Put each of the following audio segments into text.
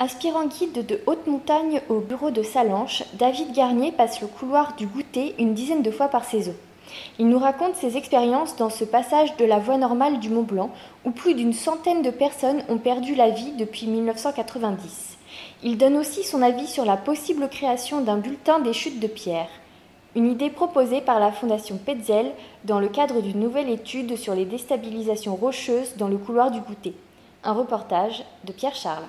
Aspirant guide de haute montagne au bureau de Salanches, David Garnier passe le couloir du goûter une dizaine de fois par saison. Il nous raconte ses expériences dans ce passage de la voie normale du Mont Blanc, où plus d'une centaine de personnes ont perdu la vie depuis 1990. Il donne aussi son avis sur la possible création d'un bulletin des chutes de pierre, une idée proposée par la Fondation Petzel dans le cadre d'une nouvelle étude sur les déstabilisations rocheuses dans le couloir du goûter. Un reportage de Pierre Charles.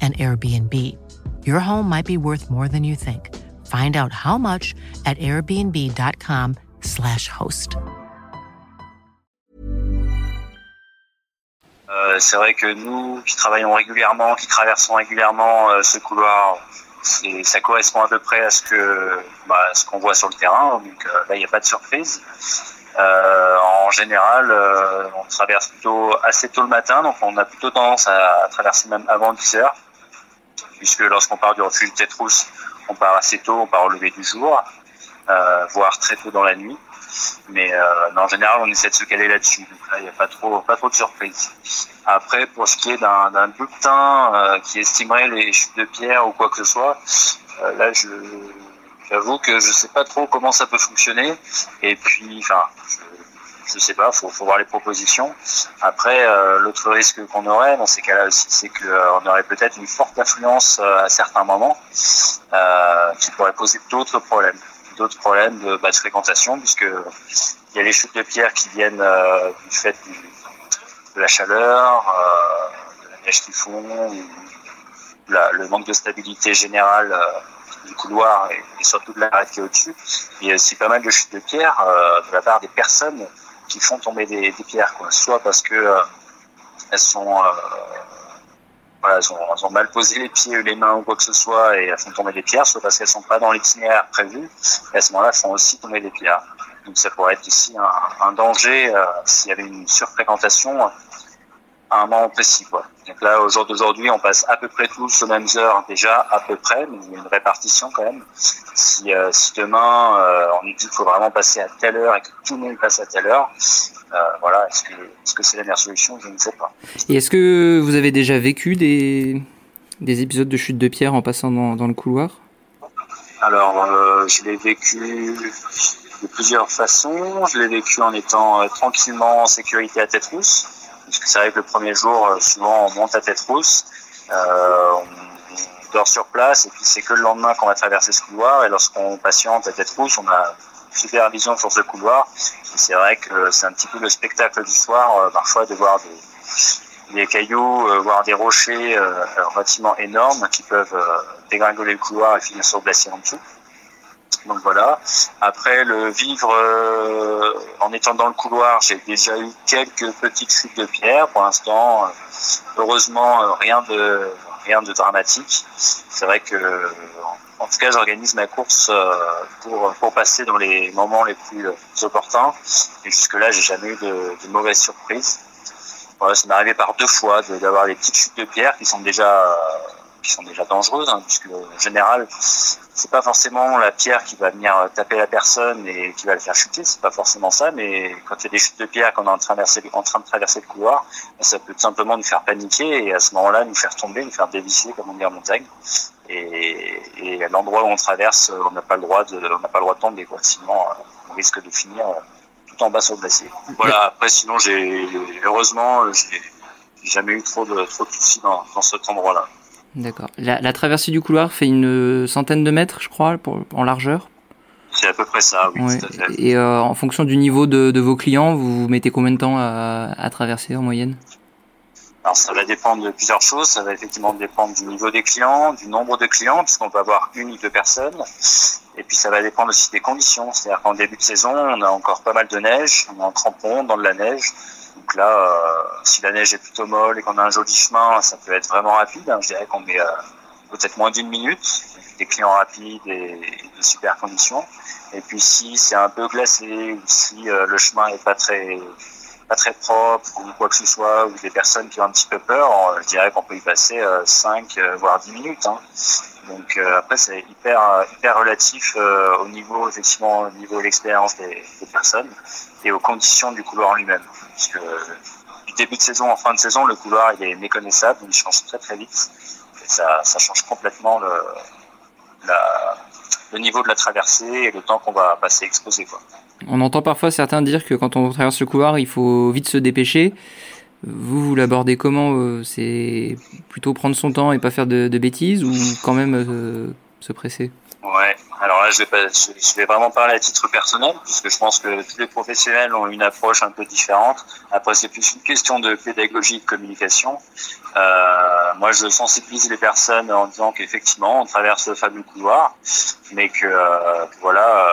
an Airbnb. Your home might be worth more than you think. Find out how much at airbnb.com/slash host. Euh, c'est vrai que nous, qui travaillons régulièrement, qui traversons régulièrement euh, ce couloir, ça correspond à peu près à ce que bah, ce qu'on voit sur le terrain. Donc euh, là, il n'y a pas de surprise. En général, on traverse plutôt assez tôt le matin, donc on a plutôt tendance à, traverser même avant 10 heures, puisque lorsqu'on part du refuge de tête rousse, on part assez tôt, on part au lever du jour, euh, voire très tôt dans la nuit. Mais en général, on essaie de se caler là-dessus. Donc là, il n'y a pas trop, pas trop de surprises. Après, pour ce qui est d'un bulletin qui estimerait les chutes de pierre ou quoi que ce soit, là, J'avoue que je sais pas trop comment ça peut fonctionner. Et puis, enfin, je, je sais pas, faut, faut voir les propositions. Après, euh, l'autre risque qu'on aurait dans ces cas-là aussi, c'est qu'on euh, aurait peut-être une forte influence euh, à certains moments qui pourrait poser d'autres problèmes, d'autres problèmes de basse fréquentation, puisque il y a les chutes de pierre qui viennent du fait de la chaleur, de la neige qui fond, le manque de stabilité générale du couloir et, surtout de l'arête qui est au-dessus. Il y a aussi pas mal de chutes de pierres euh, de la part des personnes qui font tomber des, pierres, quoi. soit parce que euh, elles sont euh, voilà, elles ont, mal posé les pieds ou les mains ou quoi que ce soit et elles font tomber des pierres, soit parce qu'elles sont pas dans l'itinéraire prévu et à ce moment-là elles font aussi tomber des pierres. Donc ça pourrait être aussi un, un danger s'il y avait une surfréquentation à un moment précis. Quoi. Donc là, au jour d'aujourd'hui, on passe à peu près tous aux mêmes heures déjà, à peu près, mais il y a une répartition quand même. Si, euh, si demain, euh, on nous dit qu'il faut vraiment passer à telle heure et que tout le monde passe à telle heure, euh, voilà, est-ce que c'est la meilleure solution? Je ne sais pas. Et est-ce que vous avez déjà vécu des, des épisodes de chute de pierre en passant dans, dans le couloir? Alors, je l'ai vécu de plusieurs façons. Je l'ai vécu en étant tranquillement en sécurité à tête rousse puisque c'est vrai que le premier jour, euh, souvent, on monte à tête rousse, euh, on dort sur place, et puis c'est que le lendemain qu'on va traverser ce couloir, et lorsqu'on patiente à tête rousse, on a super vision sur ce couloir, et c'est vrai que c'est un petit peu le spectacle du soir, euh, parfois de voir des, des cailloux, voir des rochers relativement énormes qui peuvent dégringoler le couloir et finir sur le glacier en dessous. Donc voilà. Après le vivre euh, en étant dans le couloir, j'ai déjà eu quelques petites chutes de pierre. Pour l'instant, euh, heureusement, euh, rien de rien de dramatique. C'est vrai que en tout cas, j'organise ma course pour, pour passer dans les moments les plus opportuns. Et jusque-là, j'ai jamais eu de, de mauvaises surprises. Voilà, ça m'est arrivé par deux fois d'avoir des petites chutes de pierre qui sont déjà qui sont déjà dangereuses, hein, puisque en général, c'est pas forcément la pierre qui va venir taper la personne et qui va le faire chuter, c'est pas forcément ça, mais quand il y a des chutes de pierre, quand on est en train de traverser, en train de traverser le couloir, ça peut tout simplement nous faire paniquer et à ce moment-là nous faire tomber, nous faire dévisser, comme on dit en montagne. Et, et à l'endroit où on traverse, on n'a pas le droit de, on n'a pas le droit de tomber, quoi. Sinon, on risque de finir tout en bas sur le glacier. Voilà. Après, sinon, j'ai heureusement, j'ai jamais eu trop de trop de soucis dans, dans cet endroit-là. D'accord. La, traversée du couloir fait une centaine de mètres, je crois, en largeur C'est à peu près ça, oui. Et euh, en fonction du niveau de, vos clients, vous, mettez combien de temps à, traverser en moyenne? Alors ça va dépendre de plusieurs choses. Ça va effectivement dépendre du niveau des clients, du nombre de clients, puisqu'on peut avoir une ou deux personnes. Et puis ça va dépendre aussi des conditions. C'est-à-dire qu'en début de saison, on a encore pas mal de neige, on est en crampon, dans de la neige. Donc là, si la neige est plutôt molle et qu'on a un joli chemin, ça peut être vraiment rapide. Hein. Je dirais qu'on met peut-être moins d'une minute, des clients rapides et de super conditions. Et puis si c'est un peu glacé ou si le chemin est pas très pas très propre ou quoi que ce soit, ou des personnes qui ont un petit peu peur, je dirais qu'on peut y passer 5 voire 10 minutes. Hein. Donc euh, après c'est hyper hyper relatif euh, au niveau effectivement au niveau de l'expérience des, personnes et aux conditions du couloir en lui-même. Parce du début de saison en fin de saison, le couloir il est méconnaissable, il change très très vite. Ça, ça change complètement le, le niveau de la traversée et le temps qu'on va passer exposé. Quoi. On entend parfois certains dire que quand on traverse le couloir, il faut vite se dépêcher. Vous, vous l'abordez comment euh, C'est plutôt prendre son temps et pas faire de, bêtises ou quand même euh, se presser? Ouais, alors là je vais, pas, je vais vraiment parler à titre personnel puisque je pense que tous les professionnels ont une approche un peu différente. Après c'est plus une question de pédagogie et de communication. Euh, moi je sensibilise les personnes en disant qu'effectivement on traverse le fameux couloir, mais que, euh, voilà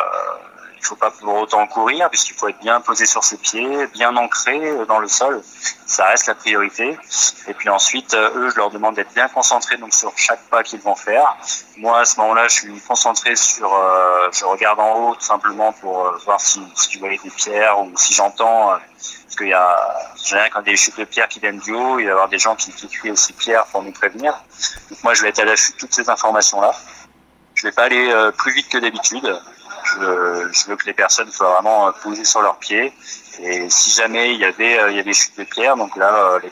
il faut pas pour autant courir puisqu'il faut être bien posé sur ses pieds, bien ancré dans le sol. Ça reste la priorité. Et puis ensuite, euh, eux, je leur demande d'être bien concentrés donc sur chaque pas qu'ils vont faire. Moi, à ce moment-là, je suis concentré sur, euh, je regarde en haut tout simplement pour euh, voir si, si je vois des pierres ou si j'entends. parce qu'il y a, généralement, quand il des chutes de pierres qui viennent du haut, il va y avoir des gens qui, qui crient aussi pierres pour nous prévenir. Donc moi, je vais être à l'affût de toutes ces informations-là. Je vais pas aller plus vite que d'habitude. Je, veux que les personnes soient vraiment posées sur leurs pieds. Et si jamais il y avait, euh, il y avait chutes de pierre, donc là, euh, les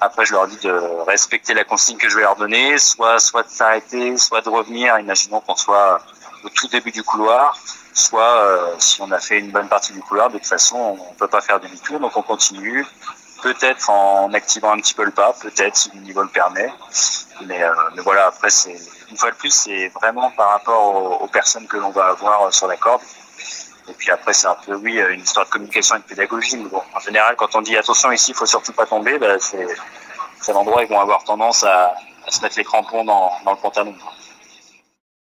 après, je leur dis de respecter la consigne que je vais leur donner, soit, soit de s'arrêter, soit de revenir. Imaginons qu'on soit au tout début du couloir, soit euh, si on a fait une bonne partie du couloir, de toute façon, on peut pas faire demi-tour, donc on continue. Peut-être en activant un petit peu le pas, peut-être si le niveau le permet. Mais, mais voilà, après, c'est une fois de plus, c'est vraiment par rapport aux, personnes que l'on va avoir euh, sur la corde. Et puis après, c'est un peu, oui, euh, une histoire de communication et de pédagogie. Mais bon, en général, quand on dit attention ici, il faut surtout pas tomber, bah, c'est l'endroit où ils vont avoir tendance à, se mettre les crampons dans, dans le pantalon.